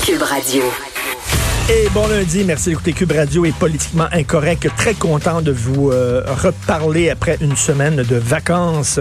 Cube Radio. Et bon lundi, merci d'écouter Cube Radio et Politiquement Incorrect. Très content de vous euh, reparler après une semaine de vacances.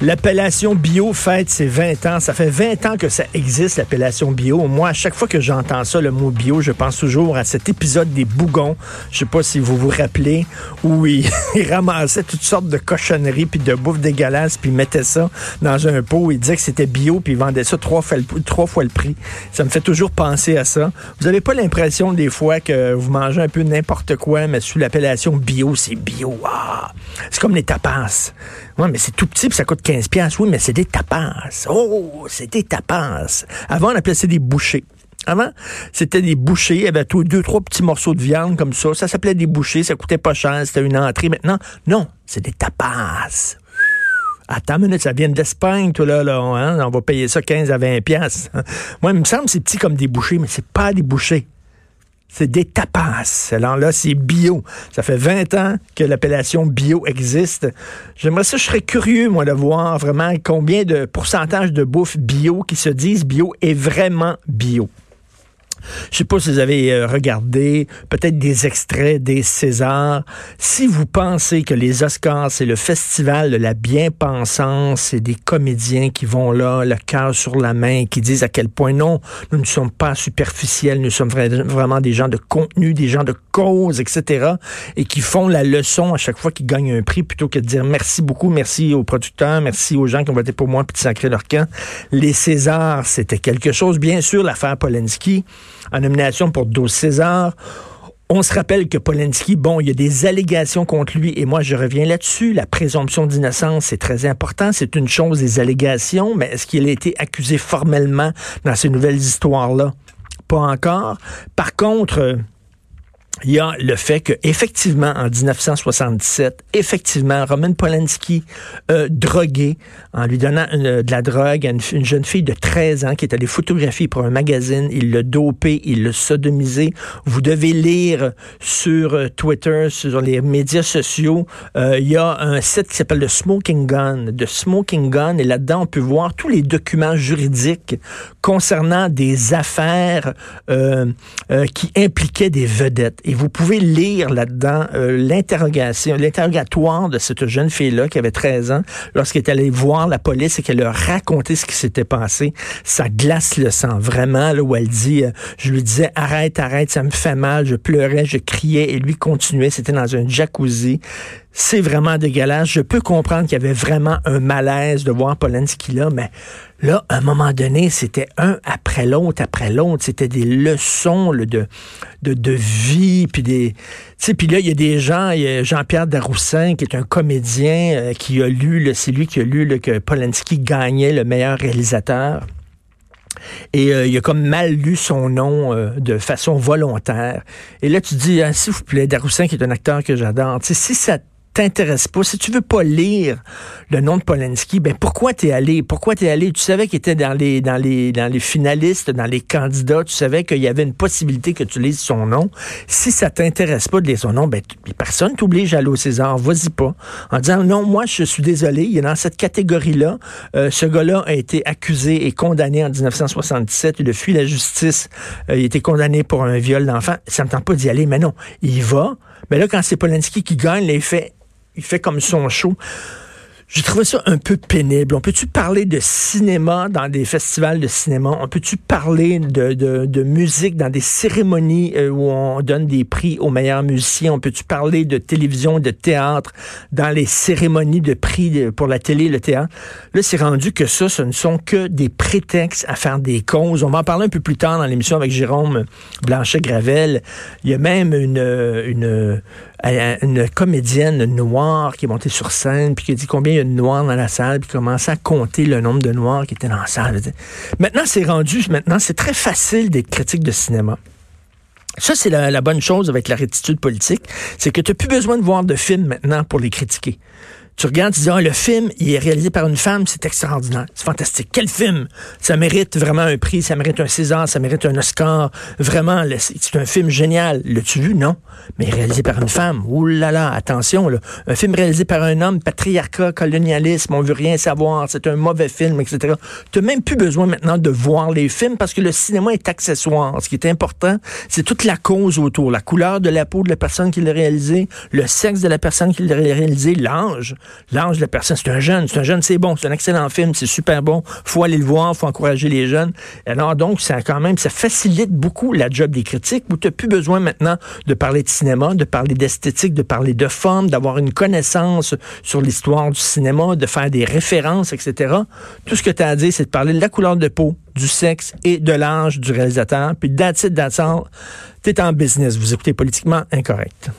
L'appellation bio fête ses 20 ans. Ça fait 20 ans que ça existe, l'appellation bio. Moi, à chaque fois que j'entends ça, le mot bio, je pense toujours à cet épisode des Bougons. Je sais pas si vous vous rappelez, où ils, ramassaient toutes sortes de cochonneries puis de bouffe dégueulasse puis ils mettaient ça dans un pot. Ils disaient que c'était bio puis ils vendaient ça trois fois, le, trois fois le prix. Ça me fait toujours penser à ça. Vous avez pas l'impression des fois que vous mangez un peu n'importe quoi, mais sous l'appellation bio, c'est bio. Ah, c'est comme les tapas. Oui, mais c'est tout petit, puis ça coûte 15 pièces. Oui, mais c'est des tapas. Oh, c'est des tapas. Avant, on appelait ça des bouchées. Avant, c'était des bouchées. Il y avait deux, trois petits morceaux de viande comme ça. Ça s'appelait des bouchées. Ça coûtait pas cher. C'était une entrée. Maintenant, non, c'est des tapas. Attends une minute, ça vient d'Espagne, tout là, là hein? on va payer ça 15 à 20 pièces. Moi, il me semble que c'est petit comme des bouchées, mais c'est pas des bouchées. C'est des tapas. Alors là, c'est bio. Ça fait 20 ans que l'appellation bio existe. J'aimerais ça, je serais curieux, moi, de voir vraiment combien de pourcentage de bouffe bio qui se disent bio est vraiment bio. Je sais pas si vous avez euh, regardé peut-être des extraits des Césars. Si vous pensez que les Oscars, c'est le festival de la bien-pensance, c'est des comédiens qui vont là, le cœur sur la main, qui disent à quel point non, nous ne sommes pas superficiels, nous sommes vraiment des gens de contenu, des gens de cause, etc. Et qui font la leçon à chaque fois qu'ils gagnent un prix plutôt que de dire merci beaucoup, merci aux producteurs, merci aux gens qui ont voté pour moi puis de sacrer leur camp. Les Césars, c'était quelque chose. Bien sûr, l'affaire Polanski en nomination pour 12 Césars. On se rappelle que Polanski, bon, il y a des allégations contre lui, et moi je reviens là-dessus. La présomption d'innocence, c'est très important. C'est une chose, des allégations, mais est-ce qu'il a été accusé formellement dans ces nouvelles histoires-là? Pas encore. Par contre, il y a le fait que effectivement en 1977, effectivement Roman Polanski euh, drogué en lui donnant de la drogue à une, jeune fille de 13 ans qui est allée photographier pour un magazine, il l'a dopé, il l'a sodomisé. Vous devez lire sur euh, Twitter, sur les médias sociaux, euh, il y a un site qui s'appelle le Smoking Gun, de Smoking Gun. Et là-dedans on peut voir tous les documents juridiques concernant des affaires euh, qui impliquaient des vedettes et vous pouvez lire là-dedans euh, l'interrogatoire de cette jeune fille-là qui avait 13 ans lorsqu'elle est allée voir la police et qu'elle a raconté ce qui s'était passé. Ça glace le sang vraiment, là, où elle dit, euh, je lui disais, arrête, arrête, ça me fait mal, je pleurais, je criais et lui continuait, c'était dans un jacuzzi. C'est vraiment dégueulasse. Je peux comprendre qu'il y avait vraiment un malaise de voir Polanski là, mais là, à un moment donné, c'était un après l'autre, après l'autre. C'était des leçons de, de, vie, puis des... Puis là, il y a des gens, il y a Jean-Pierre Daroussin, qui est un comédien, euh, qui a lu, c'est lui qui a lu que Polanski gagnait le meilleur réalisateur. Et euh, il a comme mal lu son nom euh, de façon volontaire. Et là, tu dis, ah, s'il vous plaît, Daroussin, qui est un acteur que j'adore, si ça t'intéresse pas, si tu veux pas lire le nom de Polanski, ben pourquoi t'es allé? Pourquoi t'es allé? Tu savais qu'il était dans les, dans les, dans les finalistes, dans les candidats, tu savais qu'il y avait une possibilité que tu lises son nom. Si ça t'intéresse pas de lire son nom, ben personne t'oblige à aller au César, vas-y pas. En disant non, moi je suis désolé, il est dans cette catégorie-là. Euh, ce gars-là a été accusé et condamné en 1977, il a fui la justice, euh, il a été condamné pour un viol d'enfant. Ça me tente pas d'y aller, mais non, il va. Mais là, quand c'est Polanski qui gagne, les faits il fait comme son show. J'ai trouvé ça un peu pénible. On peut-tu parler de cinéma dans des festivals de cinéma? On peut-tu parler de, de, musique dans des cérémonies euh, où on donne des prix aux meilleurs musiciens? On peut-tu parler de télévision, de théâtre dans les cérémonies de prix pour la télé et le théâtre? Là, c'est rendu que ça, ce ne sont que des prétextes à faire des causes. On va en parler un peu plus tard dans l'émission avec Jérôme Blanchet-Gravel. Il y a même une, une, une comédienne noire qui est montée sur scène puis qui a dit combien il y a de noirs dans la salle puis commençait à compter le nombre de noirs qui étaient dans la salle. Maintenant, c'est rendu, maintenant, c'est très facile d'être critique de cinéma. Ça, c'est la, bonne chose avec la rétitude politique, c'est que tu n'as plus besoin de voir de films maintenant pour les critiquer. Tu regardes, tu dis, ah, le film, il est réalisé par une femme, c'est extraordinaire, c'est fantastique. Quel film! Ça mérite vraiment un prix, ça mérite un César, ça mérite un Oscar. Vraiment, c'est un film génial. L'as-tu vu? Non. Mais réalisé par une femme, ouh là là, attention, là. Un film réalisé par un homme, patriarcat, colonialisme, on veut rien savoir, c'est un mauvais film, etc. Tu n'as même plus besoin maintenant de voir les films parce que le cinéma est accessoire. Ce qui est important, c'est toute la cause autour, la couleur de la peau de la personne qui l'a réalisé, le sexe de la personne qui l'a réalisé, l'âge. L'âge de la personne, c'est un jeune, c'est un jeune, c'est bon, c'est un excellent film, c'est super bon, faut aller le voir, faut encourager les jeunes. Alors donc, ça quand même, ça facilite beaucoup la job des critiques où tu n'as plus besoin maintenant de parler de cinéma, de parler d'esthétique, de parler de forme, d'avoir une connaissance sur l'histoire du cinéma, de faire des références, etc. Tout ce que tu as à dire, c'est de parler de la couleur de peau, du sexe et de l'âge du réalisateur. Puis, that's it. T'es en business. Vous écoutez politiquement incorrect.